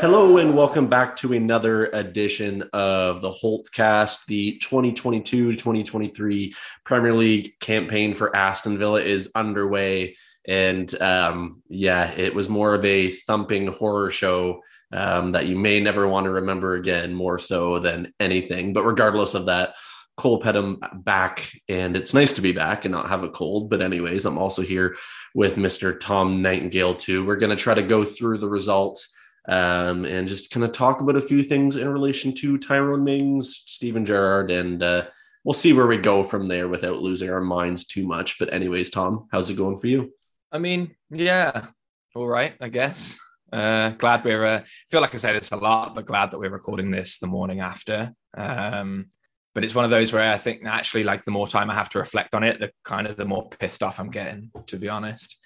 Hello and welcome back to another edition of the Holte Cast. The 2022-2023 Premier League campaign for Aston Villa is underway, and um, yeah, it was more of a thumping horror show um, that you may never want to remember again, more so than anything. But regardless of that, Cole Pedham back, and it's nice to be back and not have a cold. But anyways, I'm also here with Mr. Tom Nightingale too. We're going to try to go through the results um, and just kind of talk about a few things in relation to Tyrone Mings, Steven Gerrard, and uh, we'll see where we go from there without losing our minds too much. But, anyways, Tom, how's it going for you? I mean, yeah, all right, I guess. Uh, glad we're, uh, feel like I say this a lot, but glad that we're recording this the morning after. Um, but it's one of those where I think naturally, like the more time I have to reflect on it, the kind of the more pissed off I'm getting, to be honest.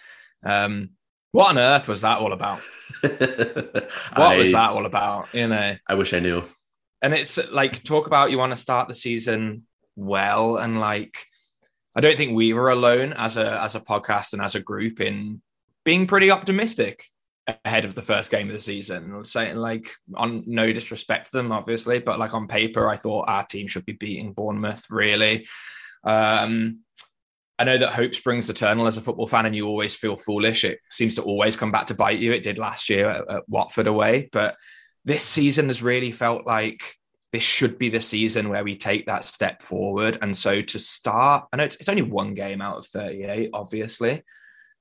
Um, what on earth was that all about? what I, was that all about? You know, I wish I knew. And it's like talk about you want to start the season well, and like I don't think we were alone as a as a podcast and as a group in being pretty optimistic ahead of the first game of the season. Saying like on no disrespect to them, obviously, but like on paper, I thought our team should be beating Bournemouth really. Um, I know that hope springs eternal as a football fan, and you always feel foolish. It seems to always come back to bite you. It did last year at, at Watford away, but this season has really felt like this should be the season where we take that step forward. And so to start, I know it's, it's only one game out of 38, obviously,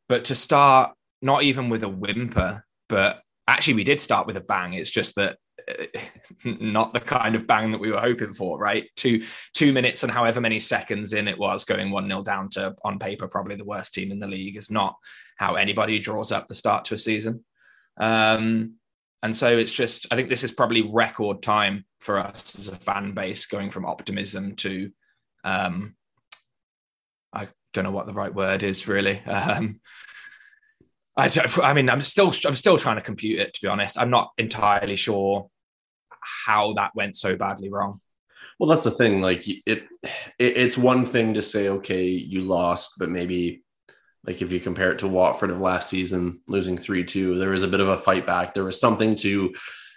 but to start not even with a whimper, but actually we did start with a bang. It's just that not the kind of bang that we were hoping for, right? Two two minutes and however many seconds in it was going one 0 down to on paper probably the worst team in the league is not how anybody draws up the start to a season. Um, and so it's just I think this is probably record time for us as a fan base going from optimism to um, I don't know what the right word is really. Um, I, I mean, I'm still I'm still trying to compute it. To be honest, I'm not entirely sure how that went so badly wrong. Well, that's the thing. Like it, it, it's one thing to say, okay, you lost, but maybe like if you compare it to Watford of last season, losing three two, there was a bit of a fight back. There was something to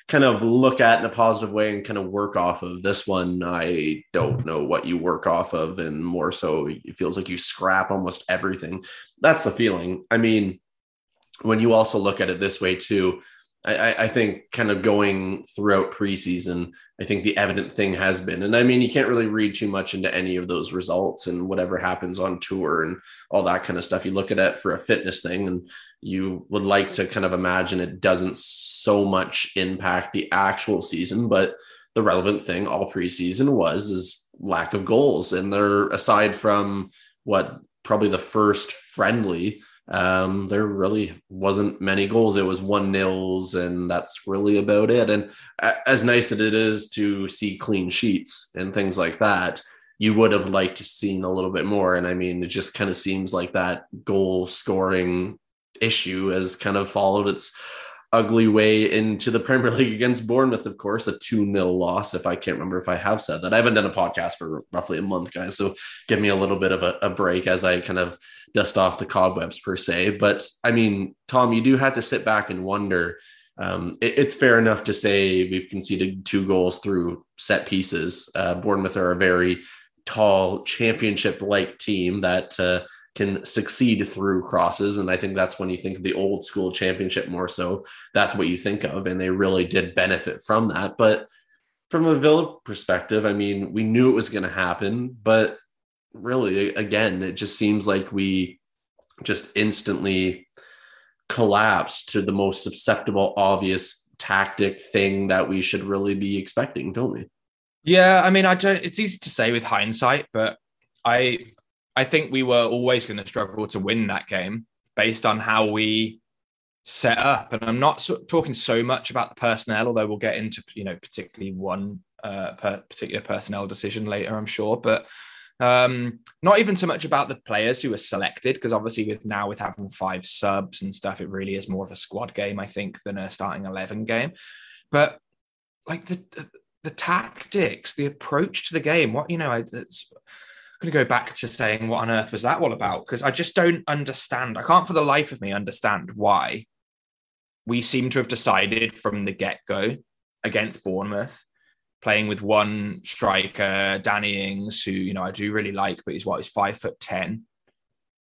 kind of look at in a positive way and kind of work off of. This one, I don't know what you work off of, and more so, it feels like you scrap almost everything. That's the feeling. I mean, when you also look at it this way too I, I, think kind of going throughout preseason, I think the evident thing has been, and I mean, you can't really read too much into any of those results and whatever happens on tour and all that kind of stuff. You look at it for a fitness thing, and you would like to kind of imagine it doesn't so much impact the actual season, but the relevant thing all preseason was is lack of goals, and they're aside from what probably the first friendly um, there really wasn't many goals. It was one nils, and that's really about it. And as nice as it is to see clean sheets and things like that, you would have liked to seen a little bit more. And I mean, it just kind of seems like that goal scoring issue has kind of followed its ugly way into the Premier League against Bournemouth, of course, a 2 0 loss. If I can't remember if I have said that, I haven't done a podcast for roughly a month, guys. So give me a little bit of a, a, break as I kind of dust off the cobwebs, per se. But I mean, Tom, you do have to sit back and wonder. Um, it, it's fair enough to say we've conceded two goals through set pieces. Uh, Bournemouth are a very tall, championship like team that. Uh, can succeed through crosses. And I think that's when you think of the old school championship more so. That's what you think of. And they really did benefit from that. But from a Villa perspective, I mean, we knew it was going to happen, but really, again, it just seems like we just instantly collapsed to the most susceptible, obvious tactic thing that we should really be expecting, don't we? Yeah, I mean, I don't. It's easy to say with hindsight, but I I think we were always going to struggle to win that game based on how we set up. And I'm not so, talking so much about the personnel, although we'll get into you know particularly one uh, per particular personnel decision later, I'm sure. But um, not even so much about the players who were selected, because obviously with now with having five subs and stuff, it really is more of a squad game, I think, than a starting eleven game. But like the the tactics, the approach to the game, what you know, it's going to go back to saying what on earth was that all about because I just don't understand. I can't for the life of me understand why we seem to have decided from the get go against Bournemouth, playing with one striker, Danny Ings, who you know I do really like, but he's what he's five foot ten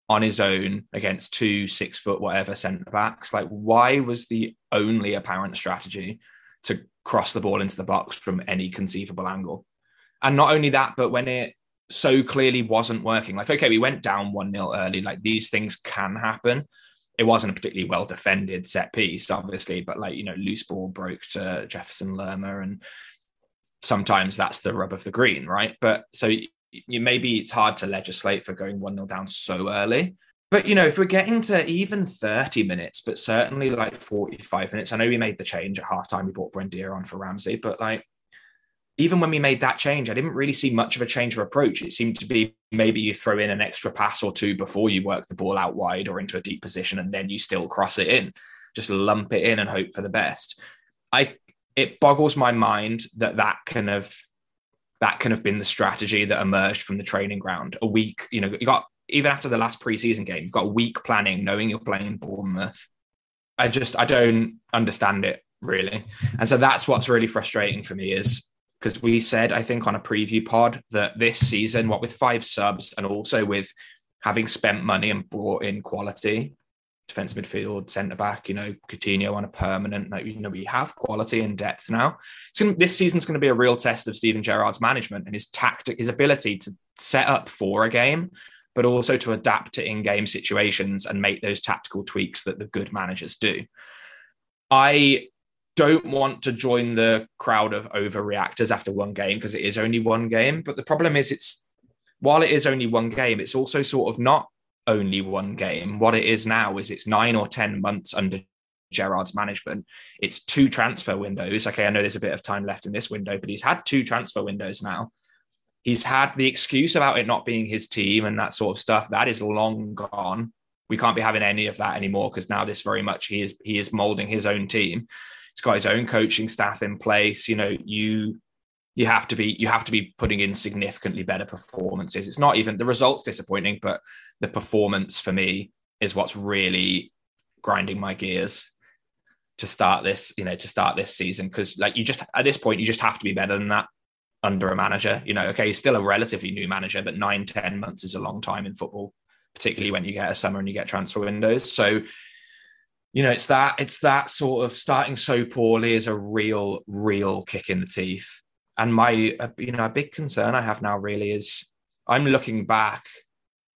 on his own against two six foot whatever centre backs. Like, why was the only apparent strategy to cross the ball into the box from any conceivable angle? And not only that, but when it so clearly wasn't working, like, okay, we went down 1 0 early, like these things can happen it wasn't a particularly well defended set piece, obviously, but like, you know, loose ball broke to Jefferson Lerma. And sometimes that's the rub of the green, right? But so you, maybe it's hard to legislate for going 1 0 down so early. But, you know, if we're getting to even 30 minutes, but certainly like 45 minutes, I know we made the change at halftime. We brought Buendia on for Ramsey, but like even when we made that change, I didn't really see much of a change of approach. It seemed to be maybe you throw in an extra pass or two before you work the ball out wide or into a deep position, and then you still cross it in. Just lump it in and hope for the best. I it boggles my mind that that can have that can have been the strategy that emerged from the training ground. A week, you know, you got even after the last preseason game, you've got a week planning, knowing you're playing Bournemouth. I just I don't understand it really, and so that's what's really frustrating for me is because we said, I think, on a preview pod that this season, what with five subs and also with having spent money and brought in quality, defense midfield, centre back, you know, Coutinho on a permanent, like, you know, we have quality and depth now. Gonna, this season's going to be a real test of Steven Gerrard's management and his tactic, his ability to set up for a game, but also to adapt to in-game situations and make those tactical tweaks that the good managers do. I don't want to join the crowd of overreactors after one game because it is only one game. But the problem is, it's while it is only one game, it's also sort of not only one game. What it is now is it's nine or 10 months under Gerrard's management. It's two transfer windows. Okay, I know there's a bit of time left in this window, but he's had two transfer windows now. He's had the excuse about it not being his team and that sort of stuff. That is long gone. We can't be having any of that anymore because now this very much he is he is molding his own team. He's got his own coaching staff in place. You know, you you have to be you have to be putting in significantly better performances. It's not even the results disappointing, but the performance for me is what's really grinding my gears to start this, you know, to start this season. Because like you just at this point, you just have to be better than that under a manager. You know, okay, he's still a relatively new manager, but nine, ten months is a long time in football, particularly when you get a summer and you get transfer windows. So you know, it's that it's that sort of starting so poorly is a real, real kick in the teeth. And my, uh, you know, a big concern I have now really is I'm looking back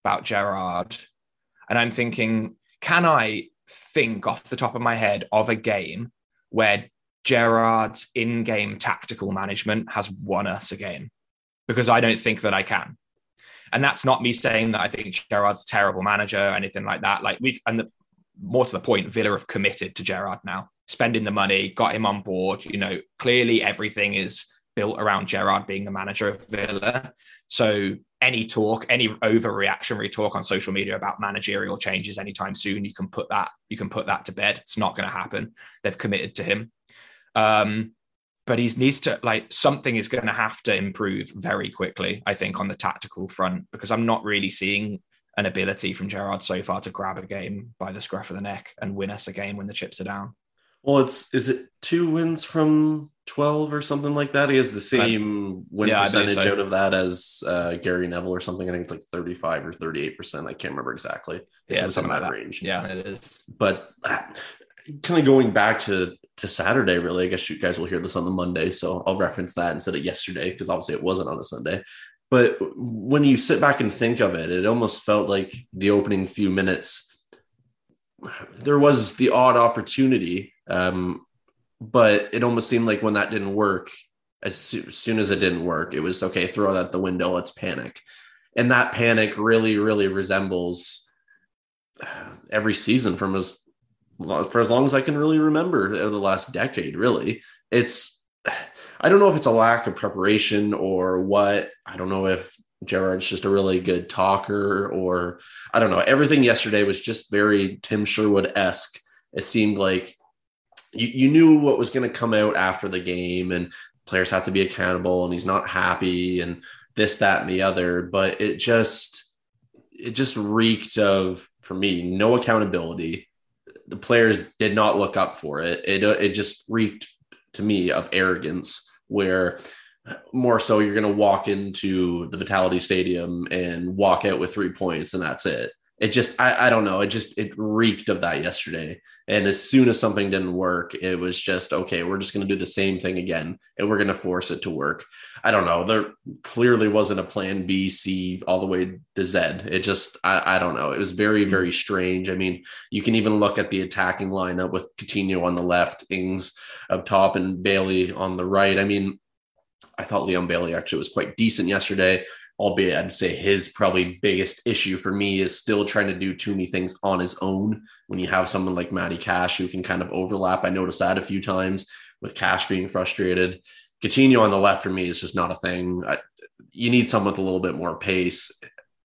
about Gerrard, and I'm thinking, can I think off the top of my head of a game where Gerrard's in-game tactical management has won us a game? Because I don't think that I can. And that's not me saying that I think Gerrard's a terrible manager or anything like that. Like we've and the, more to the point, Villa have committed to Gerrard now, spending the money, got him on board. You know, clearly everything is built around Gerrard being the manager of Villa. So any talk, any overreactionary talk on social media about managerial changes anytime soon, you can put that you can put that to bed. It's not going to happen. They've committed to him. Um, but he needs to like something is going to have to improve very quickly, I think, on the tactical front because I'm not really seeing an ability from Gerrard so far to grab a game by the scruff of the neck and win us a game when the chips are down. Well, it's is it two wins from twelve or something like that? He has the same win yeah, percentage so. out of that as uh, Gary Neville or something. I think it's like thirty five or thirty eight percent. I can't remember exactly. It's yeah, something that, that range. Yeah, it is. But uh, kind of going back to to Saturday, really, I guess you guys will hear this on the Monday, so I'll reference that instead of yesterday because obviously it wasn't on a Sunday. But when you sit back and think of it, it almost felt like the opening few minutes, there was the odd opportunity. Um, but it almost seemed like when that didn't work, as, soon as it didn't work, it was okay, throw that the window, let's panic. and that panic really, really resembles every season from as for as long as I can really remember over the last decade. Really, it's I don't know if it's a lack of preparation or what. I don't know if Gerrard's just a really good talker or I don't know. Everything yesterday was just very Tim Sherwood esque. It seemed like you, you knew what was going to come out after the game and players have to be accountable and he's not happy and this, that, and the other. But it just, it just reeked of, for me, no accountability. The players did not look up for it. It, it just reeked to me of arrogance where more so you're going to walk into the Vitality Stadium and walk out with three points and that's it it just I, I don't know. It just it reeked of that yesterday. And as soon as something didn't work it was just okay we're just going to do the same thing again and we're going to force it to work. I don't know. There clearly wasn't a plan b c all the way to z. It just i, I don't know. It was very mm-hmm. very strange. I mean you can even look at the attacking lineup with Coutinho on the left ings up top and bailey on the right. I mean I thought Leon Bailey actually was quite decent yesterday albeit I'd say his probably biggest issue for me is still trying to do too many things on his own. When you have someone like Matty Cash who can kind of overlap, I noticed that a few times with Cash being frustrated. Coutinho on the left for me is just not a thing. I, you need someone with a little bit more pace.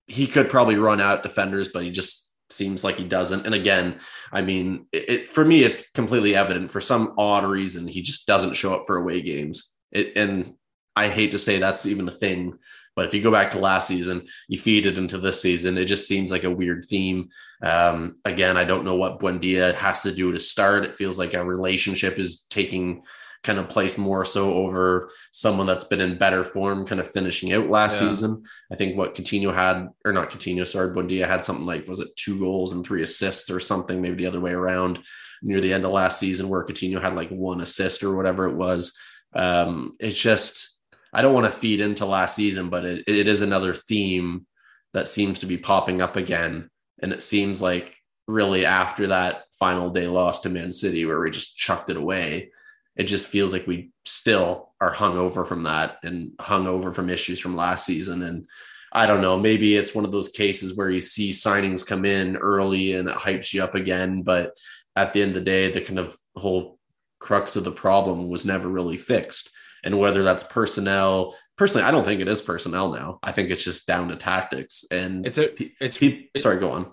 He could probably run out defenders, but he just seems like he doesn't. And again, I mean, it, it, for me, it's completely evident. For some odd reason, he just doesn't show up for away games. It, and I hate to say that's even a thing but if you go back to last season, you feed it into this season, it just seems like a weird theme. Um, again, I don't know what Buendia has to do to start. It feels like a relationship is taking kind of place more so over someone that's been in better form, kind of finishing out last yeah. season. I think what Coutinho had, or not Coutinho, sorry, Buendia had something like, was it two goals and three assists or something, maybe the other way around near the end of last season, where Coutinho had like one assist or whatever it was. Um, it's just, I don't want to feed into last season, but it, it is another theme that seems to be popping up again. And it seems like really after that final day loss to Man City, where we just chucked it away, it just feels like we still are hung over from that and hung over from issues from last season. And I don't know, maybe it's one of those cases where you see signings come in early and it hypes you up again. But at the end of the day, the kind of whole crux of the problem was never really fixed and whether that's personnel. Personally, I don't think it is personnel now. I think it's just down to tactics. And it's a, it's, it's sorry, go on.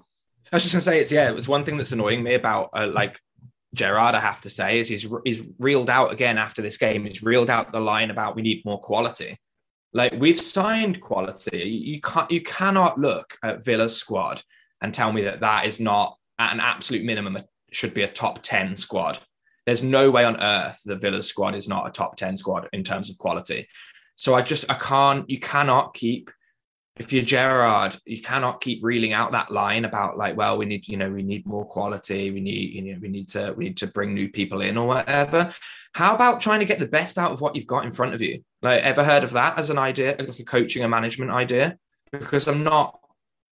I was just gonna say it's yeah. It's one thing that's annoying me about uh, like Gerrard. I have to say is he's he's reeled out again after this game. He's reeled out the line about we need more quality. Like we've signed quality. You can't you cannot look at Villa's squad and tell me that that is not at an absolute minimum should be a top 10 squad there's no way on earth the Villa's squad is not a top 10 squad in terms of quality. So I just, I can't, you cannot keep, if you're Gerrard, you cannot keep reeling out that line about like, well, we need, you know, we need more quality. We need, you know, we need to, we need to bring new people in or whatever. How about trying to get the best out of what you've got in front of you? Like, ever heard of that as an idea, like a coaching and management idea? Because I'm not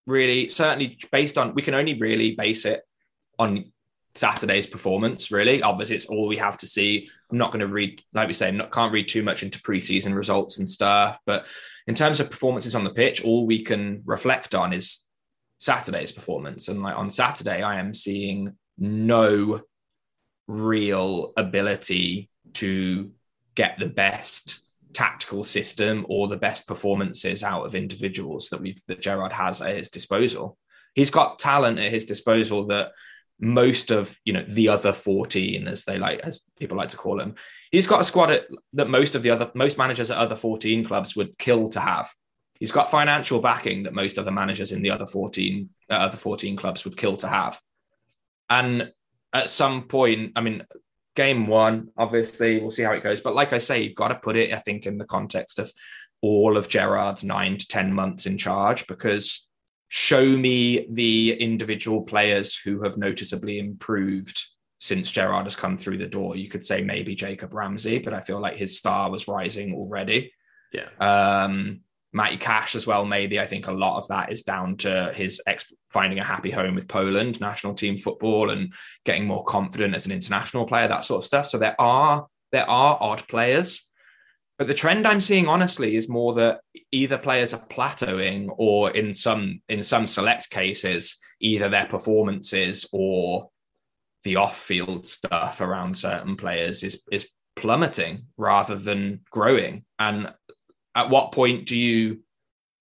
really, certainly based on, we can only really base it on Saturday's performance, really. Obviously, it's all we have to see. I'm not going to read, like we say, not, can't read too much into preseason results and stuff. But in terms of performances on the pitch, all we can reflect on is Saturday's performance. And like on Saturday, I am seeing no real ability to get the best tactical system or the best performances out of individuals that we've that Gerrard has at his disposal. He's got talent at his disposal that most of you know the other 14 as they like as people like to call them. He's got a squad at, that most of the other most managers at other 14 clubs would kill to have. He's got financial backing that most other managers in the other 14 uh, other 14 clubs would kill to have. And at some point i mean game one obviously we'll see how it goes. But like i say you've got to put it i think in the context of all of gerrard's nine to ten months in charge because show me the individual players who have noticeably improved since Gerrard has come through the door. You could say maybe Jacob Ramsey, but I feel like his star was rising already. Yeah. Um, Matty Cash as well. Maybe I think a lot of that is down to his ex- finding a happy home with Poland, national team football, and getting more confident as an international player, that sort of stuff. So there are there are odd players, But the trend I'm seeing, honestly, is more that either players are plateauing, or in some in some select cases, either their performances or the off-field stuff around certain players is is plummeting rather than growing. And at what point do you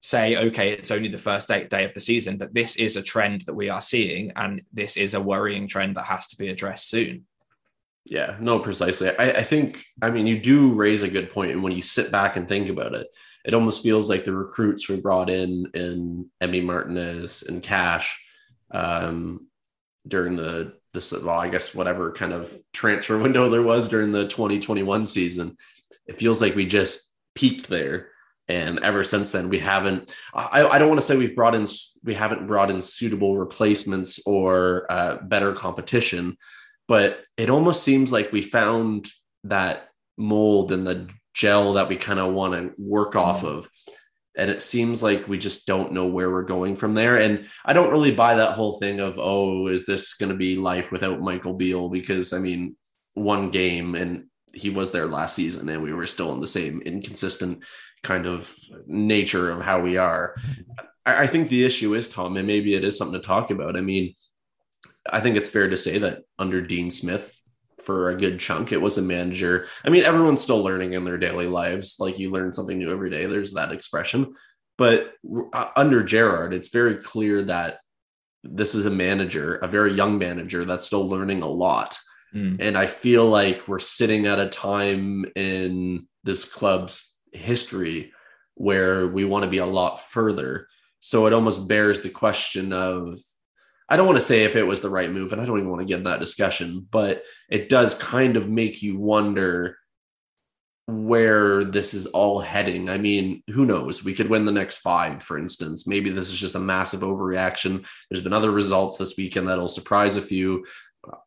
say, okay, it's only the first day, day of the season, but this is a trend that we are seeing, and this is a worrying trend that has to be addressed soon? Yeah, no, precisely. I, I think, I mean, you do raise a good point. and when you sit back and think about it, it almost feels like the recruits we brought in in Emi Martinez and Cash um, during the this well, I guess whatever kind of transfer window there was during the 2021 season. It feels like we just peaked there and ever since then we haven't I, I, don't want to say we've brought in we haven't brought in suitable replacements or uh, better competition but it almost seems like we found that mold and the gel that we kind of want to work off mm. of and it seems like we just don't know where we're going from there and i don't really buy that whole thing of oh is this going to be life without michael beale because i mean one game and he was there last season and we were still in the same inconsistent kind of nature of how we are. I, I think the issue is, Tom, and maybe it is something to talk about. I mean, I think it's fair to say that under Dean Smith, for a good chunk, it was a manager. I mean, everyone's still learning in their daily lives. Like you learn something new every day. There's that expression. But uh, under Gerrard, it's very clear that this is a manager, a very young manager that's still learning a lot. Mm. And I feel like we're sitting at a time in this club's history where we want to be a lot further. So it almost bears the question of I don't want to say if it was the right move, and I don't even want to get in that discussion, but it does kind of make you wonder where this is all heading. I mean, who knows? We could win the next five, for instance. Maybe this is just a massive overreaction. There's been other results this weekend that'll surprise a few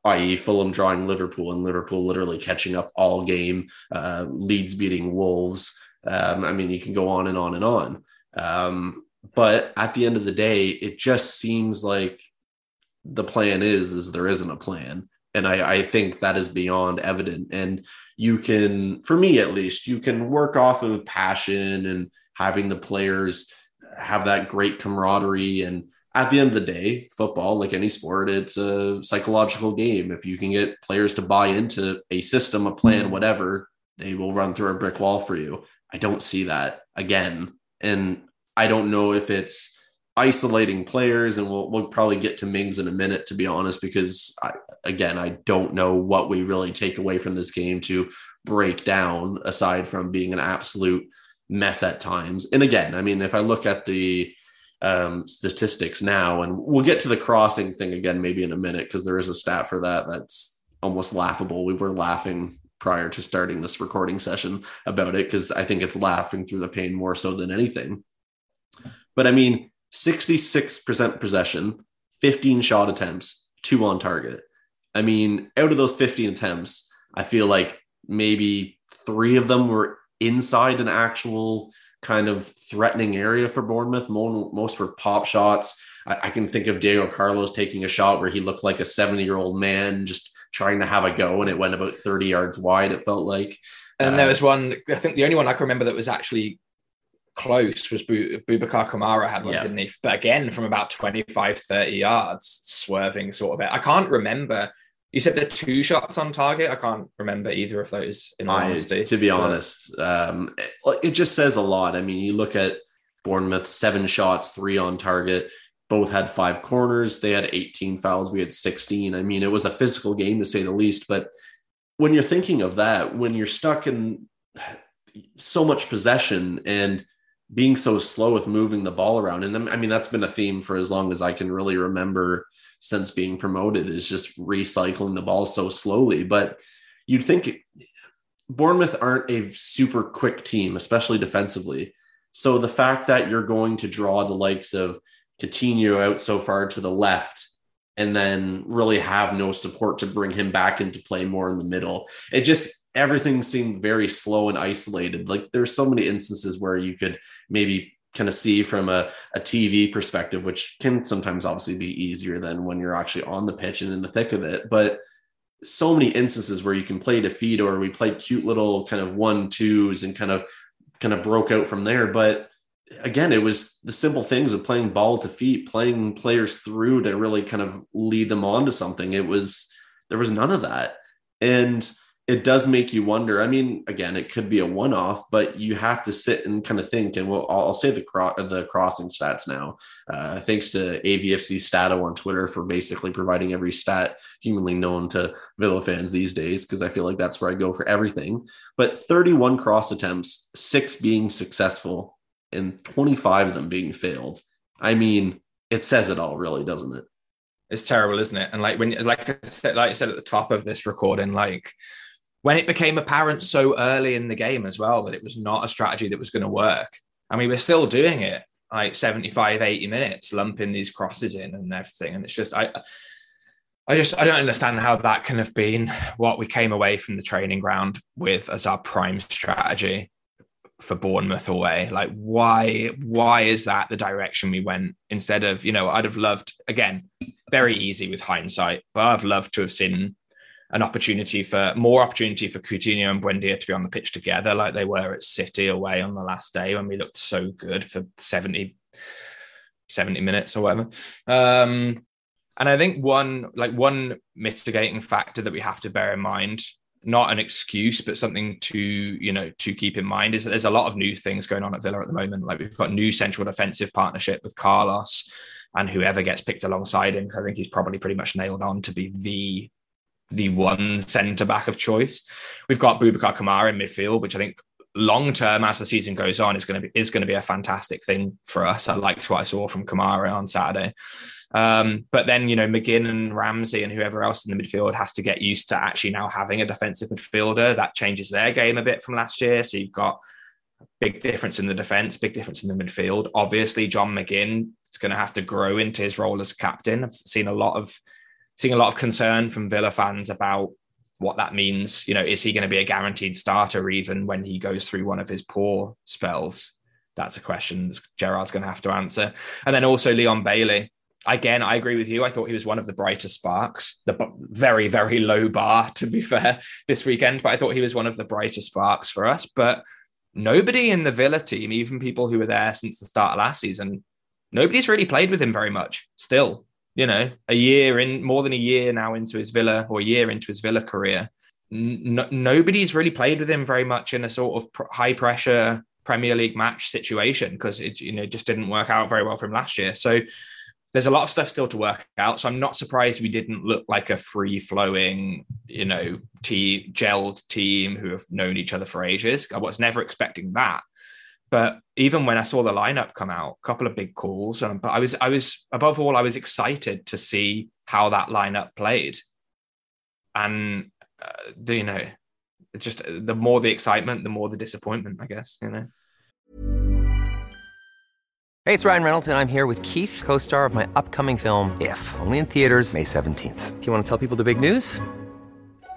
i.e., Fulham drawing Liverpool and Liverpool literally catching up all game, uh, Leeds beating Wolves. Um, I mean, you can go on and on and on. Um, but at the end of the day, it just seems like the plan is is there isn't a plan, and I, I think that is beyond evident. And you can, for me at least, you can work off of passion and having the players have that great camaraderie and at the end of the day, football, like any sport, it's a psychological game. If you can get players to buy into a system, a plan, mm-hmm. whatever, they will run through a brick wall for you. I don't see that again. And I don't know if it's isolating players, and we'll, we'll probably get to Mings in a minute, to be honest, because I, again, I don't know what we really take away from this game to break down aside from being an absolute mess at times. And again, I mean, if I look at the um, statistics now, and we'll get to the crossing thing again maybe in a minute because there is a stat for that that's almost laughable. We were laughing prior to starting this recording session about it because I think it's laughing through the pain more so than anything. But I mean, 66% possession, 15 shot attempts, two on target. I mean, out of those 15 attempts, I feel like maybe three of them were inside an actual kind of threatening area for Bournemouth. Most were pop shots. I, I can think of Diego Carlos taking a shot where he looked like a 70 year old man just trying to have a go and it went about 30 yards wide, it felt like. And uh, there was one, I think the only one I can remember that was actually close was Bu- Boubacar Kamara had one, yeah. didn't he? But again, from about 25, 30 yards, swerving sort of it. I can't remember you said there are two shots on target. I can't remember either of those. In I, honesty, to be but... honest, um, it, it, just says a lot. I mean, you look at Bournemouth, seven shots, three on target. Both had five corners. They had 18 fouls. We had 16. I mean, it was a physical game to say the least. But when you're thinking of that, when you're stuck in so much possession and being so slow with moving the ball around, and then I mean, that's been a theme for as long as I can really remember since being promoted is just recycling the ball so slowly. But you'd think Bournemouth aren't a super quick team, especially defensively. So the fact that you're going to draw the likes of Coutinho out so far to the left and then really have no support to bring him back into play more in the middle. It just everything seemed very slow and isolated. Like there's so many instances where you could maybe kind of see from a, a TV perspective, which can sometimes obviously be easier than when you're actually on the pitch and in the thick of it. But so many instances where you can play defeat or we played cute little kind of one twos and kind of kind of broke out from there. But again, it was the simple things of playing ball to feet, playing players through to really kind of lead them on to something. It was there was none of that. And it does make you wonder. I mean, again, it could be a one-off, but you have to sit and kind of think. And well, I'll, say the cro- the crossing stats now. Uh, thanks to AVFC Stato on Twitter for basically providing every stat humanly known to Villa fans these days, because I feel like that's where I go for everything. But 31 cross attempts, six being successful, and 25 of them being failed. I mean, it says it all, really, doesn't it? It's terrible, isn't it? And like when, like I said, like I said at the top of this recording, like when it became apparent so early in the game as well that it was not a strategy that was going to work. And we were still doing it like 75, 80 minutes, lumping these crosses in and everything. And it's just, I, I just, I don't understand how that can have been what we came away from the training ground with as our prime strategy for Bournemouth away. Like, why, why is that the direction we went instead of, you know, I'd have loved, again, very easy with hindsight, but I've loved to have seen an opportunity for more opportunity for Coutinho and Buendia to be on the pitch together, like they were at City away on the last day when we looked so good for 70, 70 minutes or whatever. Um, and I think one like one mitigating factor that we have to bear in mind, not an excuse, but something to you know to keep in mind is that there's a lot of new things going on at Villa at the moment. Like we've got new central defensive partnership with Carlos and whoever gets picked alongside him. I think he's probably pretty much nailed on to be the the one centre back of choice. We've got Boubacar Kamara in midfield, which I think long term as the season goes on is going to be is going to be a fantastic thing for us. I liked what I saw from Kamara on Saturday. Um, but then you know McGinn and Ramsey and whoever else in the midfield has to get used to actually now having a defensive midfielder. That changes their game a bit from last year. So you've got a big difference in the defense, big difference in the midfield. Obviously, John McGinn is going to have to grow into his role as captain. I've seen a lot of seeing a lot of concern from Villa fans about what that means. You know, is he going to be a guaranteed starter even when he goes through one of his poor spells? That's a question Gerrard's going to have to answer. And then also Leon Bailey. Again, I agree with you. I thought he was one of the brighter sparks. The very, very low bar, to be fair, this weekend. But I thought he was one of the brighter sparks for us. But nobody in the Villa team, even people who were there since the start of last season, nobody's really played with him very much still you know, a year in more than a year now into his Villa or a year into his Villa career. N- nobody's really played with him very much in a sort of pr- high pressure Premier League match situation because it you know just didn't work out very well for him last year. So there's a lot of stuff still to work out. So I'm not surprised we didn't look like a free flowing, you know, team gelled team who have known each other for ages. I was never expecting that. But even when I saw the lineup come out, a couple of big calls. Um, but I was, I was above all, I was excited to see how that lineup played, and uh, the, you know, just the more the excitement, the more the disappointment. I guess you know. Hey, it's Ryan Reynolds, and I'm here with Keith, co-star of my upcoming film. If only in theaters May seventeenth. Do you want to tell people the big news?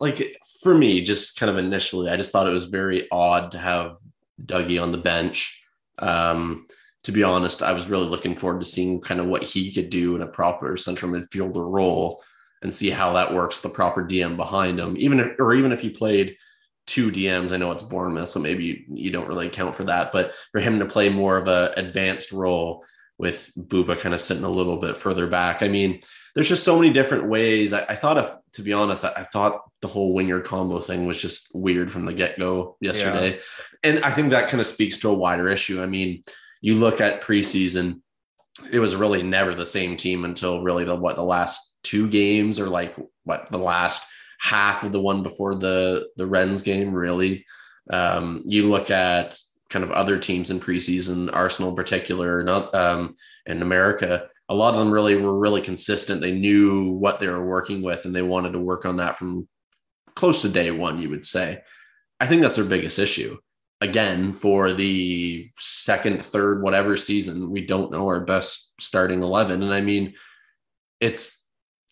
like for me, just kind of initially, I just thought it was very odd to have Dougie on the bench. Um, to be honest, I was really looking forward to seeing kind of what he could do in a proper central midfielder role and see how that works the proper DM behind him. Even if, or even if he played two DMs, I know it's Bournemouth, so maybe you, don't really account for that. But for him to play more of a advanced role with Booba kind of sitting a little bit further back, I mean, there's just so many different ways. I, I thought if to be honest, I, I thought the whole winger combo thing was just weird from the get go yesterday. Yeah. And I think that kind of speaks to a wider issue. I mean, you look at preseason, it was really never the same team until really the what the last two games or like what the last half of the one before the the Rennes game really um, you look at kind of other teams in preseason Arsenal in particular not um, in America a lot of them really were really consistent. They knew what they were working with and they wanted to work on that from close to day one you would say. I think that's their biggest issue. Again for the second, third, whatever season, we don't know our best starting 11. And I mean, it's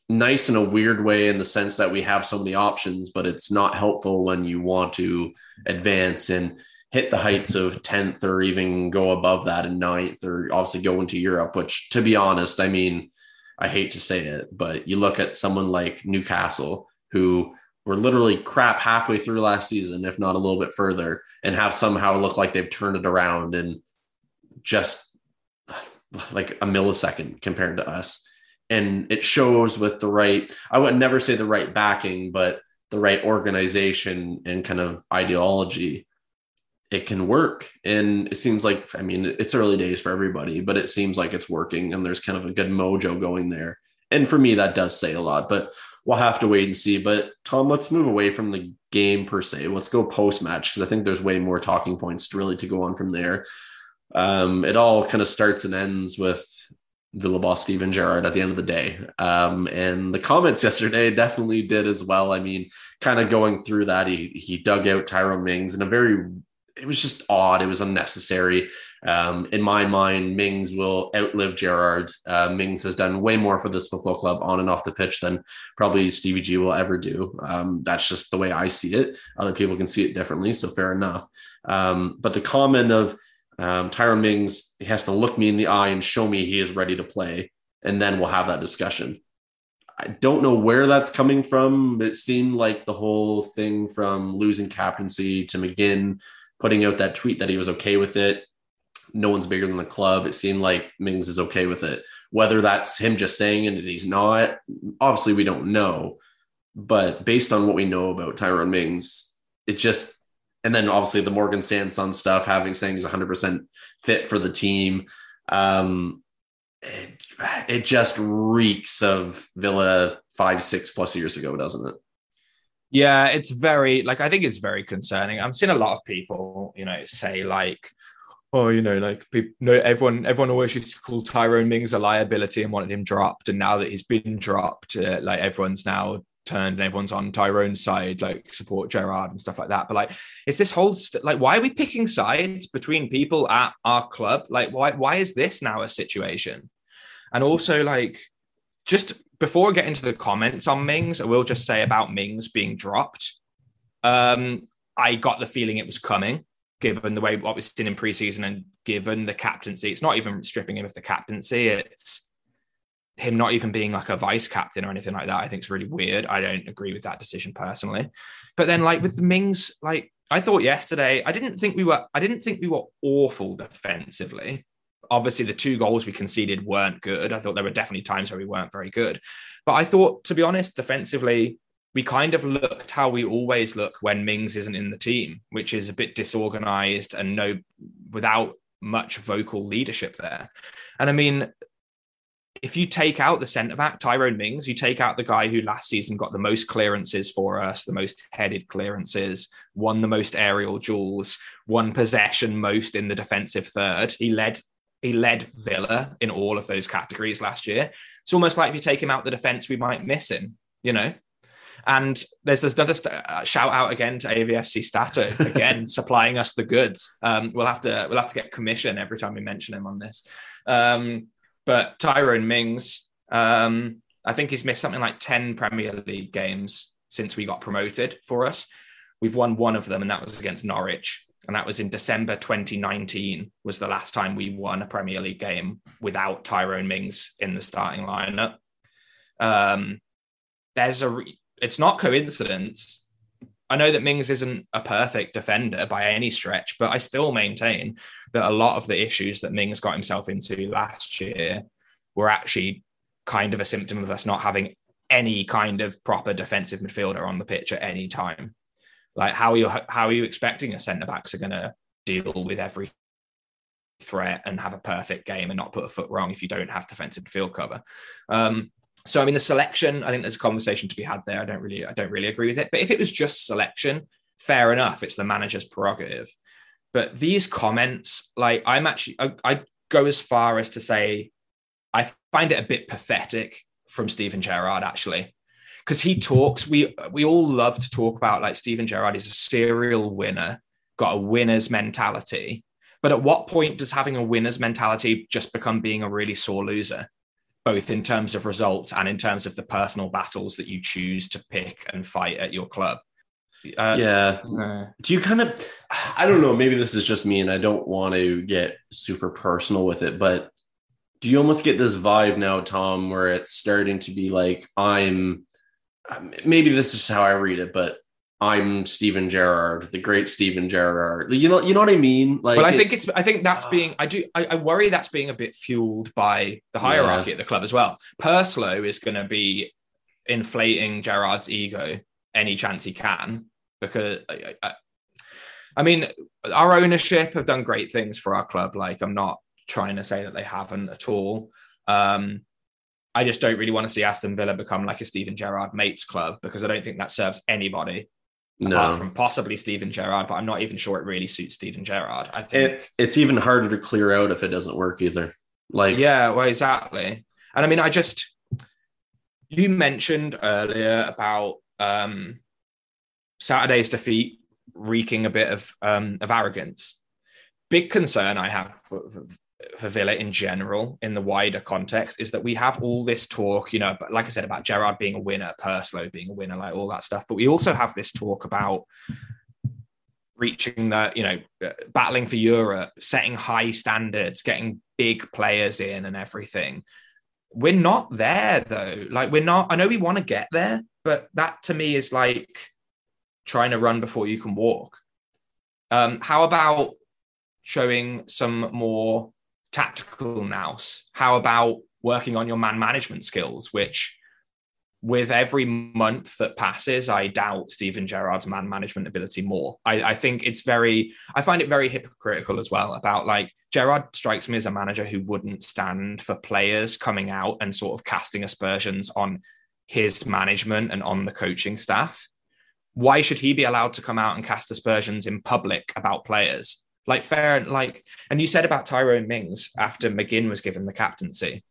nice in a weird way in the sense that we have so many options, but it's not helpful when you want to advance. And hit the heights of 10th or even go above that in ninth or obviously go into Europe, which to be honest, I mean, I hate to say it, but you look at someone like Newcastle who were literally crap halfway through last season, if not a little bit further, and have somehow look like they've turned it around in just like a millisecond compared to us. And it shows with the right, I would never say the right backing, but the right organization and kind of ideology, it can work. And it seems like, I mean, it's early days for everybody, but it seems like it's working and there's kind of a good mojo going there. And for me, that does say a lot. But we'll have to wait and see. But Tom, let's move away from the game per se. Let's go post match because I think there's way more talking points to really to go on from there. Um, it all kind of starts and ends with Villa boss Steven Gerrard at the end of the day. Um, and the comments yesterday definitely did as well. I mean, kind of going through that, he he dug out Tyrone Mings in a very it was just odd. It was unnecessary. Um, in my mind, Mings will outlive Gerrard. Uh, Mings has done way more for this football club on and off the pitch than probably Stevie G will ever do. Um, that's just the way I see it. Other people can see it differently, so fair enough. Um, but the comment of um, Tyrone Mings, he has to look me in the eye and show me he is ready to play, and then we'll have that discussion. I don't know where that's coming from. It seemed like the whole thing from losing captaincy to McGinn putting out that tweet that he was okay with it no one's bigger than the club. It seemed like Mings is okay with it. Whether that's him just saying it and he's not, obviously we don't know. But based on what we know about Tyrone Mings, it just and then obviously the Morgan Sanson stuff, having saying he's 100% fit for the team. Um, it, it just reeks of Villa five, six plus years ago, doesn't it? Yeah, it's very like I think it's very concerning. I'm seeing a lot of people, you know, say like, oh, you know, like people, no, everyone, everyone always used to call Tyrone Mings a liability and wanted him dropped, and now that he's been dropped, uh, like everyone's now turned and everyone's on Tyrone's side, like support Gerrard and stuff like that. But like, it's this whole st- like, why are we picking sides between people at our club? Like, why why is this now a situation? And also, like, just before I get into the comments on Mings, I will just say about Mings being dropped. Um, I got the feeling it was coming given the way what we've seen in preseason and given the captaincy. It's not even stripping him of the captaincy. It's him not even being like a vice captain or anything like that. I think it's really weird. I don't agree with that decision personally. But then like with Mings, like I thought yesterday, I didn't think we were I didn't think we were awful defensively. Obviously, the two goals we conceded weren't good. I thought there were definitely times where we weren't very good. But I thought, to be honest, defensively, we kind of looked how we always look when Mings isn't in the team, which is a bit disorganized and no without much vocal leadership there. And I mean, if you take out the centre back, Tyrone Mings, you take out the guy who last season got the most clearances for us, the most headed clearances, won the most aerial duels, won possession most in the defensive third. He led he led Villa in all of those categories last year. It's almost like if you take him out the defense, we might miss him, you know? And there's this another st- uh, shout out again to AVFC Stato again supplying us the goods. Um, we'll have to we'll have to get commission every time we mention him on this. Um, but Tyrone Mings, um, I think he's missed something like ten Premier League games since we got promoted for us. We've won one of them, and that was against Norwich, and that was in December 2019. Was the last time we won a Premier League game without Tyrone Mings in the starting lineup. Um, there's a re- it's not coincidence. I know that Mings isn't a perfect defender by any stretch, but I still maintain that a lot of the issues that Mings got himself into last year were actually kind of a symptom of us not having any kind of proper defensive midfielder on the pitch at any time. Like how are you how are you expecting a centre backs are going to deal with every threat and have a perfect game and not put a foot wrong if you don't have defensive field cover. Um, so I mean the selection, I think there's a conversation to be had there. I don't really I don't really agree with it. But if it was just selection, fair enough. It's the manager's prerogative. But these comments, like I'm actually I, I go as far as to say I find it a bit pathetic from Steven Gerrard actually. Because he talks, we we all love to talk about like Steven Gerrard is a serial winner, got a winner's mentality. But at what point does having a winner's mentality just become being a really sore loser? both in terms of results and in terms of the personal battles that you choose to pick and fight at your club. Uh, yeah. Uh, Do you kind of, I don't know, maybe this is just me and I don't want to get super personal with it, but do you almost get this vibe now, Tom, where it's starting to be like, I'm, maybe this is how I read it, but I'm Steven Gerrard, the great Steven Gerrard. You know, you know what I mean? Like, but I think it's, I think that's uh, being, I do, I, I, worry that's being a bit fueled by the hierarchy yeah. at the club as well. Purslow is going to be inflating Gerrard's ego any chance he can because, I, I, I mean, our ownership have done great things for our club. Like, I'm not trying to say that they haven't at all. Um, I just don't really want to see Aston Villa become like a Steven Gerrard mates club because I don't think that serves anybody no. apart from possibly Steven Gerrard, but I'm not even sure it really suits Steven Gerrard. I think it, it's even harder to clear out if it doesn't work either. Like, yeah, well, exactly. And I mean, I just you mentioned earlier about um, Saturday's defeat reeking a bit of um, of arrogance. Big concern I have for, for, Villa in general, in the wider context, is that we have all this talk, you know, like I said, about Gerrard being a winner, Purslow being a winner, like all that stuff. But we also have this talk about reaching the, you know, battling for Europe, setting high standards, getting big players in and everything. We're not there though. Like, we're not, I know we want to get there, but that to me is like trying to run before you can walk. Um, how about showing some more tactical nous? How about working on your man management skills, which with every month that passes, I doubt Steven Gerrard's man management ability more. I, I, think it's very, I find it very hypocritical as well about like Gerrard strikes me as a manager who wouldn't stand for players coming out and sort of casting aspersions on his management and on the coaching staff. Why should he be allowed to come out and cast aspersions in public about players? Like fair and like, and you said about Tyrone Mings after McGinn was given the captaincy.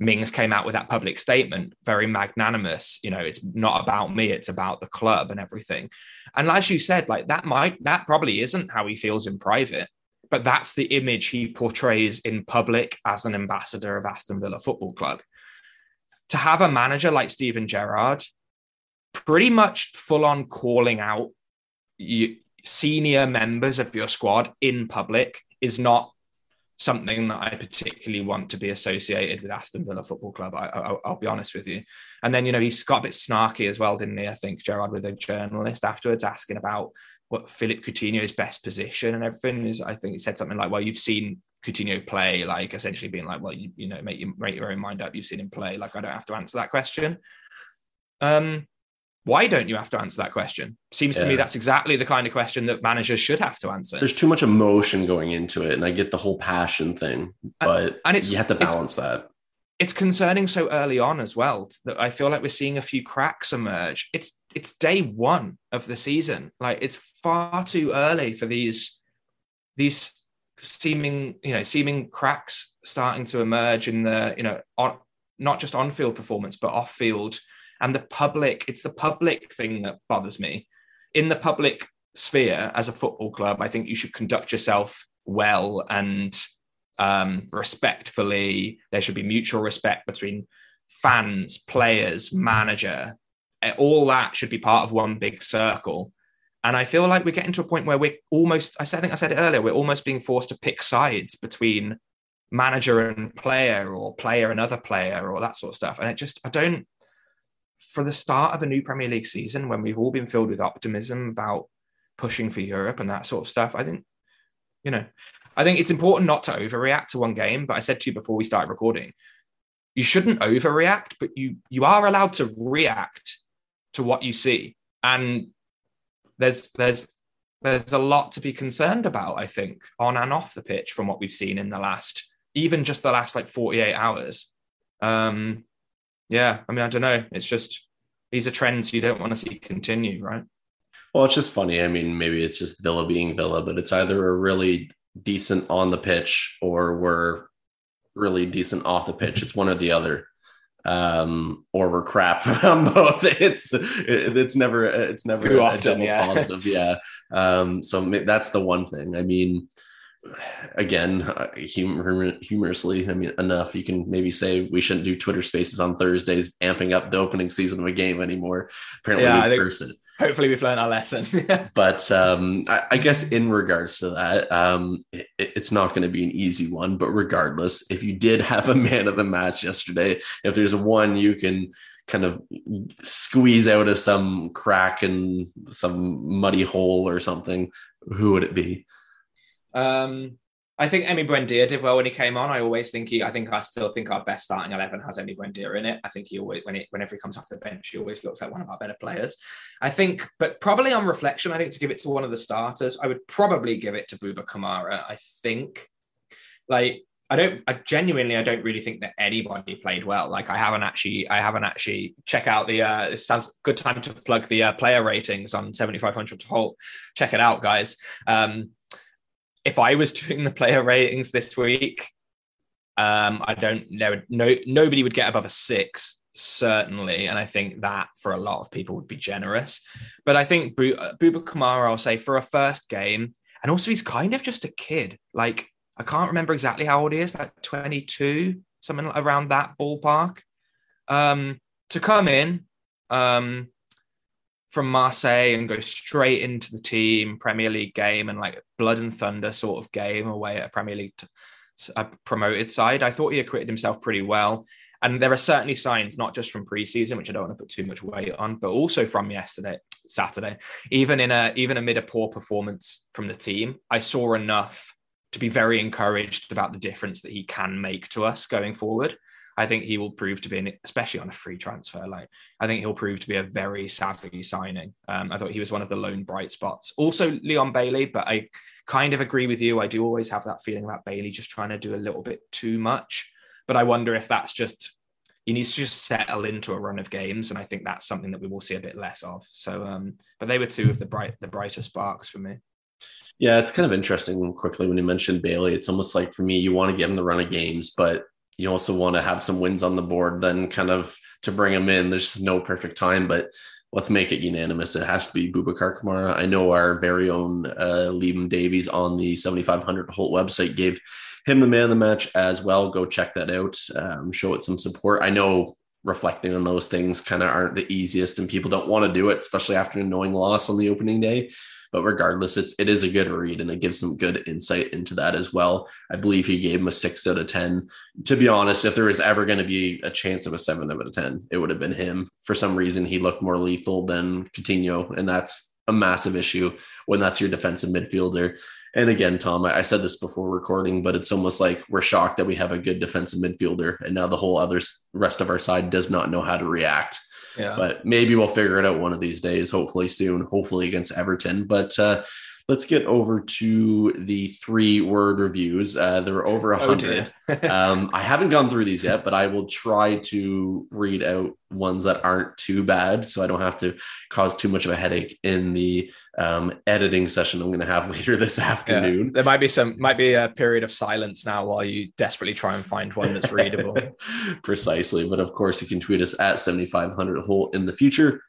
Mings came out with that public statement, very magnanimous. You know, it's not about me, it's about the club and everything. And as you said, like that might, that probably isn't how he feels in private, but that's the image he portrays in public as an ambassador of Aston Villa Football Club. To have a manager like Steven Gerrard pretty much full on calling out you, senior members of your squad in public is not something that I particularly want to be associated with Aston Villa Football Club. I, will be honest with you. And then, you know, he's got a bit snarky as well, didn't he? I think Gerrard with a journalist afterwards asking about what Philip Coutinho's best position and everything is. I think he said something like, well, you've seen Coutinho play, like essentially being like, well, you, you know, make, you, make your own mind up. You've seen him play. Like, I don't have to answer that question. Um, why don't you have to answer that question? Seems yeah. to me that's exactly the kind of question that managers should have to answer. There's too much emotion going into it, and I get the whole passion thing, but and, and it's, you have to balance that. It's concerning so early on as well that I feel like we're seeing a few cracks emerge. It's it's day one of the season. Like it's far too early for these these seeming you know seeming cracks starting to emerge in the you know on, not just on field performance but off field and the public it's the public thing that bothers me. In the public sphere as a football club i think you should conduct yourself well and um, respectfully. There should be mutual respect between fans players manager. Eh, all that should be part of one big circle. And I feel like we're getting to a point where we're almost, I think I said it earlier, we're almost being forced to pick sides between manager and player or player and other player or that sort of stuff. And it just, I don't, for the start of a new Premier League season, when we've all been filled with optimism about pushing for Europe and that sort of stuff, I think, you know, I think it's important not to overreact to one game. But I said to you before we started recording, you shouldn't overreact, but you you are allowed to react to what you see. And there's there's there's a lot to be concerned about, I think, on and off the pitch from what we've seen in the last, even just the last like 48 hours. Um, yeah, I mean, I don't know. It's just these are trends you don't want to see continue, right? Well, it's just funny. I mean, maybe it's just Villa being Villa, but it's either a really decent on the pitch or we're really decent off the pitch. It's one or the other. Um, or we're crap on both. It's it's never it's never Too a often, double yeah. positive. Yeah. Um, so that's the one thing. I mean, again, uh, humor, humorously, I mean, enough. You can maybe say we shouldn't do Twitter Spaces on Thursdays, amping up the opening season of a game anymore. Apparently, Yeah, we've cursed it Hopefully, we've learned our lesson. but um, I, I guess in regards to that, um, it, it's not going to be an easy one. But regardless, if you did have a man of the match yesterday, if there's one you can kind of squeeze out of some crack and some muddy hole or something, who would it be? Um, I think Emi Buendia did well when he came on. I always think he, I think I still think our best starting eleven has Emi Buendia in it. I think he always, when it, whenever he comes off the bench, he always looks like one of our better players. I think, but probably on reflection, I think to give it to one of the starters, I would probably give it to Buba Kamara. I think, like, I don't, I genuinely, I don't really think that anybody played well. Like, I haven't actually, I haven't actually check out the. uh It sounds good time to plug the uh, player ratings on seventy five hundred to Holte. Check it out, guys. Um, if I was doing the player ratings this week, um, I don't know. No, nobody would get above a six, certainly, and I think that for a lot of people would be generous. But I think Bu- uh, Buba Kamara, I'll say for a first game, and also he's kind of just a kid. Like I can't remember exactly how old he is, like twenty two, something around that ballpark. Um, to come in, um, from Marseille and go straight into the team Premier League game and like blood and thunder sort of game away at a Premier League t- a promoted side. I thought he acquitted himself pretty well. And there are certainly signs, not just from preseason, which I don't want to put too much weight on, but also from yesterday, Saturday. Even in a even amid a poor performance from the team, I saw enough to be very encouraged about the difference that he can make to us going forward. I think he will prove to be, an, especially on a free transfer. Like I think he'll prove to be a very savvy signing. Um, I thought he was one of the lone bright spots. Also Leon Bailey, but I kind of agree with you. I do always have that feeling about Bailey just trying to do a little bit too much. But I wonder if that's just he needs to just settle into a run of games, and I think that's something that we will see a bit less of. So, um, but they were two of the bright, the brighter sparks for me. Yeah, it's kind of interesting quickly when you mentioned Bailey. It's almost like for me, you want to give him the run of games, but you also want to have some wins on the board, then kind of to bring him in. There's no perfect time, but let's make it unanimous. It has to be Boubacar Kamara. I know our very own uh, Liam Davies on the 7500 Holte website gave him the man of the match as well. Go check that out. Um, show it some support. I know reflecting on those things kind of aren't the easiest, and people don't want to do it, especially after a knowing loss on the opening day. But regardless, it's it is a good read and it gives some good insight into that as well. I believe he gave him a six out of ten. To be honest, if there was ever going to be a chance of a seven out of ten, it would have been him. For some reason, he looked more lethal than Coutinho, and that's a massive issue when that's your defensive midfielder. And again, Tom, I said this before recording, but it's almost like we're shocked that we have a good defensive midfielder, and now the whole other rest of our side does not know how to react. But maybe we'll figure it out one of these days, hopefully soon, hopefully against Everton. But uh, let's get over to the three word reviews. Uh, there are over a Oh, hundred. dear. um, I haven't gone through these yet, but I will try to read out ones that aren't too bad so I don't have to cause too much of a headache in the um, editing session I'm going to have later this Yeah. afternoon. There might be some, might be a period of silence now while you desperately try and find one that's readable. Precisely. But of course, you can tweet us at 7500 Holte in the future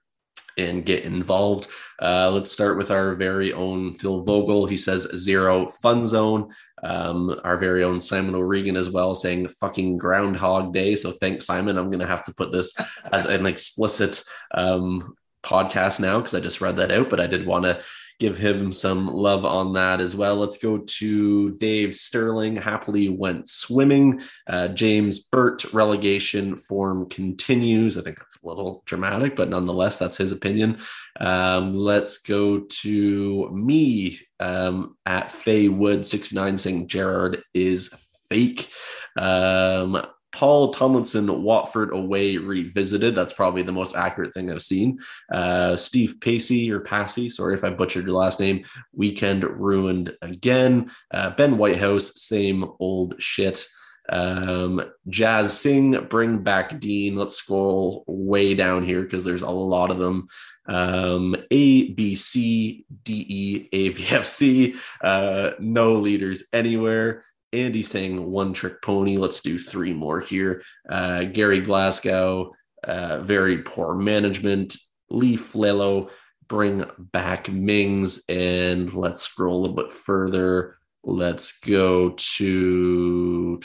and get involved. Uh, let's start with our very own Phil Vogel. He says zero fun zone. Um, our very own Simon O'Regan as well, saying fucking Groundhog Day. So thanks, Simon. I'm going to have to put this as an explicit um, podcast now because I just read that out, but I did want to give him some love on that as well. Let's go to Dave Sterling. Happily went swimming. Uh, James Burt relegation form continues. I think that's a little dramatic, but nonetheless, that's his opinion. Um, let's go to me um, at Faye Wood 69 saying Gerrard is fake. Um, Paul Tomlinson, Watford away revisited. That's probably the most accurate thing I've seen. Uh, Steve Pacey or Passy, sorry if I butchered your last name. Weekend ruined again. Uh, ben Whitehouse, same old shit. Um, Jazz Singh, bring back Dean. Let's scroll way down here because there's a lot of them. Um, a, B, C, D, E, A, V, F, C. Uh, no leaders anywhere. Andy saying one trick pony. Let's do three more here. Uh, Gary Glasgow, uh, very poor management. Lee Flelo, bring back Mings. And let's scroll a little bit further. Let's go to.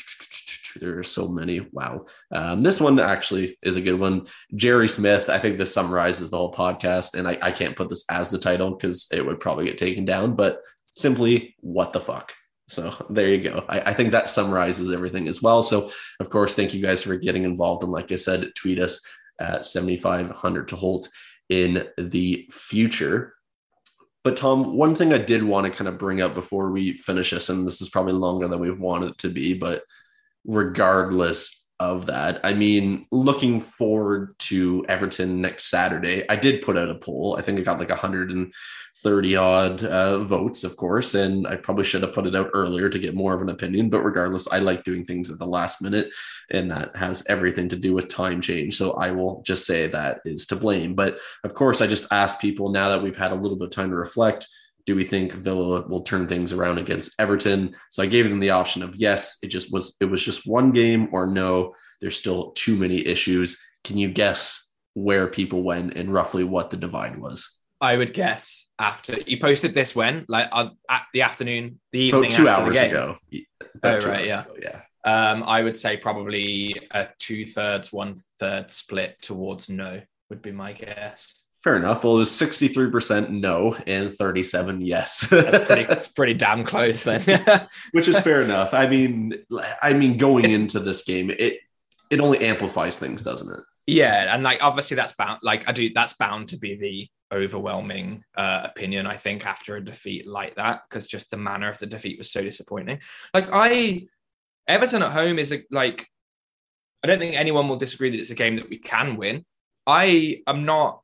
There are so many. Wow. Um, this one actually is a good one. Jerry Smith. I think this summarizes the whole podcast. And I, I can't put this as the title because it would probably get taken down, but simply, what the fuck? So there you go. I, I, think that summarizes everything as well. So, of course, thank you guys for getting involved. And like I said, tweet us at 7500 to Holte in the future. But, Tom, one thing I did want to kind of bring up before we finish this, and this is probably longer than we wanted it to be, but regardless of that. I mean, looking forward to Everton next Saturday. I did put out a poll. I think it got like 130 odd uh, votes, of course, and I probably should have put it out earlier to get more of an opinion. But regardless, I like doing things at the last minute, and that has everything to do with time change. So I will just say that is to blame. But of course, I just asked people now that we've had a little bit of time to reflect do we think Villa will turn things around against Everton? So I gave them the option of yes, it just was it was just one game or no, there's still too many issues. Can you guess where people went and roughly what the divide was? I would guess after you posted this when like uh, at the afternoon, the evening, About two hours ago. Oh right, yeah, ago, yeah. Um, I would say probably a two thirds, one third split towards no would be my guess. Fair enough. Well, it was 63% no and 37 yes. that's, pretty, that's pretty damn close then. Which is fair enough. I mean, I mean, going it's, into this game, it it only amplifies things, doesn't it? Yeah, and like obviously that's bound. Like I do, that's bound to be the overwhelming uh, opinion. I think after a defeat like that, because just the manner of the defeat was so disappointing. Like I, Everton at home is a, like, I don't think anyone will disagree that it's a game that we can win. I am not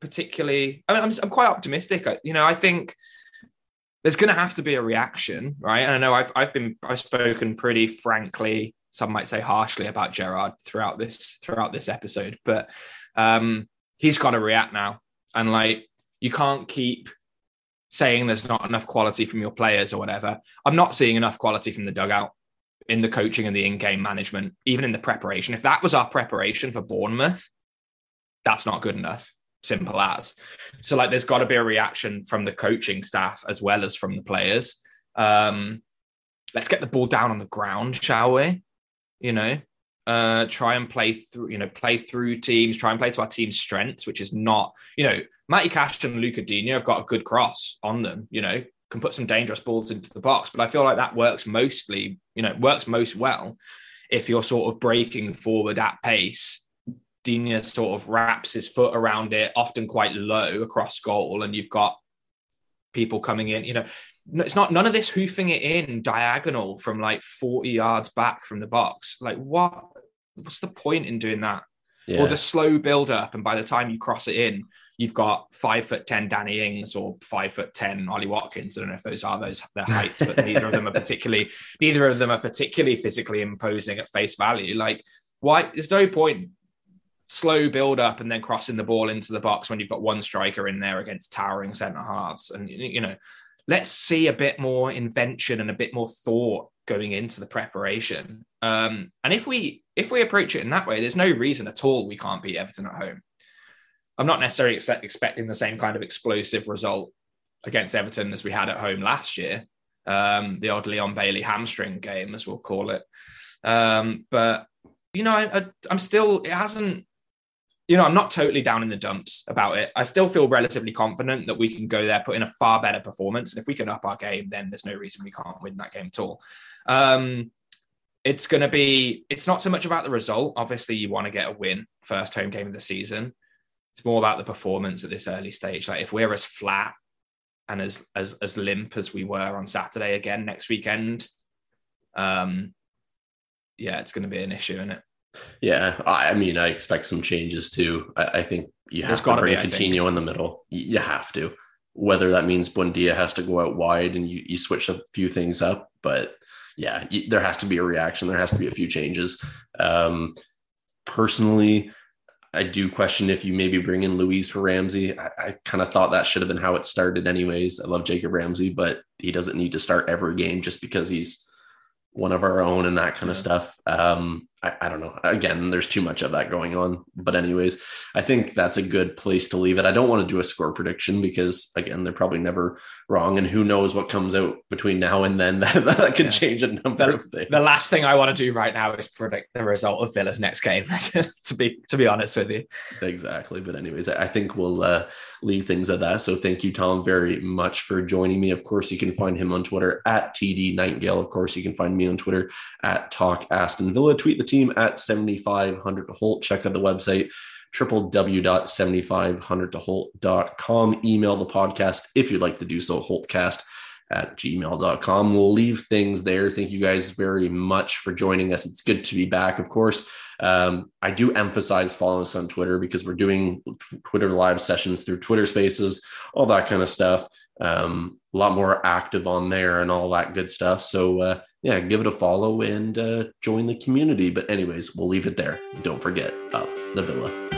particularly. I mean, I'm, I'm quite optimistic. I, you know, I think there's going to have to be a reaction, right? And I know I've I've been I've spoken pretty frankly, some might say harshly about Gerrard throughout this throughout this episode, but um, he's got to react now. And like, you can't keep saying there's not enough quality from your players or whatever. I'm not seeing enough quality from the dugout in the coaching and the in-game management, even in the preparation. If that was our preparation for Bournemouth, that's not good enough simple as. So like there's got to be a reaction from the coaching staff as well as from the players. Um, let's get the ball down on the ground, shall we? You know, uh, try and play through, you know, play through teams, try and play to our team's strengths, which is not, you know, Matty Cash and Luca Digne have got a good cross on them, you know, can put some dangerous balls into the box. But I feel like that works mostly, you know, works most well if you're sort of breaking forward at pace Digne sort of wraps his foot around it, often quite low across goal, and you've got people coming in. You know, it's not none of this hoofing it in diagonal from like 40 yards back from the box. Like, what? What's the point in doing that? Yeah. Or the slow build up, and by the time you cross it in, you've got five foot ten Danny Ings or five foot ten Ollie Watkins. I don't know if those are those their heights, but neither of them are particularly neither of them are particularly physically imposing at face value. Like, why? There's no point slow build up and then crossing the ball into the box when you've got one striker in there against towering centre halves. And, you know, let's see a bit more invention and a bit more thought going into the preparation. Um, and if we if we approach it in that way, there's no reason at all we can't beat Everton at home. I'm not necessarily ex- expecting the same kind of explosive result against Everton as we had at home last year, um, the odd Leon Bailey hamstring game, as we'll call it. Um, but you know, I, I'm still. It hasn't you know, I'm not totally down in the dumps about it. I still feel relatively confident that we can go there, put in a far better performance. And if we can up our game, then there's no reason we can't win that game at all. Um, it's going to be, it's not so much about the result. Obviously, you want to get a win, first home game of the season. It's more about the performance at this early stage. Like if we're as flat and as as as limp as we were on Saturday again next weekend, um, yeah, it's going to be an issue, isn't it? Yeah, I mean, I expect some changes too. I, I think you have There's to bring be. Coutinho in the middle. You have to. Whether that means Buendia has to go out wide and you, you switch a few things up, but yeah, y- there has to be a reaction. There has to be a few changes. Um, personally, I do question if you maybe bring in Luiz for Ramsey. I, I kind of thought that should have been how it started, anyways. I love Jacob Ramsey, but he doesn't need to start every game just because he's one of our own and that kind of stuff. Um, I, I don't know. Again, there's too much of that going on. But, anyways, I think that's a good place to leave it. I don't want to do a score prediction because, again, they're probably never wrong. And who knows what comes out between now and then that, that could Yeah. change a number The, of things. the last thing I want to do right now is predict the result of Villa's next game. to be to be honest with you, Exactly. But anyways, I I think we'll uh, leave things at that. So thank you, Tom, very much for joining me. Of course, you can find him on Twitter at TD Nightingale. Of course, you can find me on Twitter at Talk Aston Villa. Tweet the team at 7500 Holte. Check out the website www.7500toholte.com. Email the podcast if you'd like to do so, holtecast at gmail.com. We'll leave things there. Thank you guys very much for joining us. It's good to be back, of course. Um, I do emphasize following us on Twitter because we're doing Twitter live sessions through Twitter spaces, all that kind of stuff. Um, a lot more active on there and all that good stuff. So, uh, yeah, give it a follow and uh, join the community. But, anyways, we'll leave it there. Don't forget up the villa.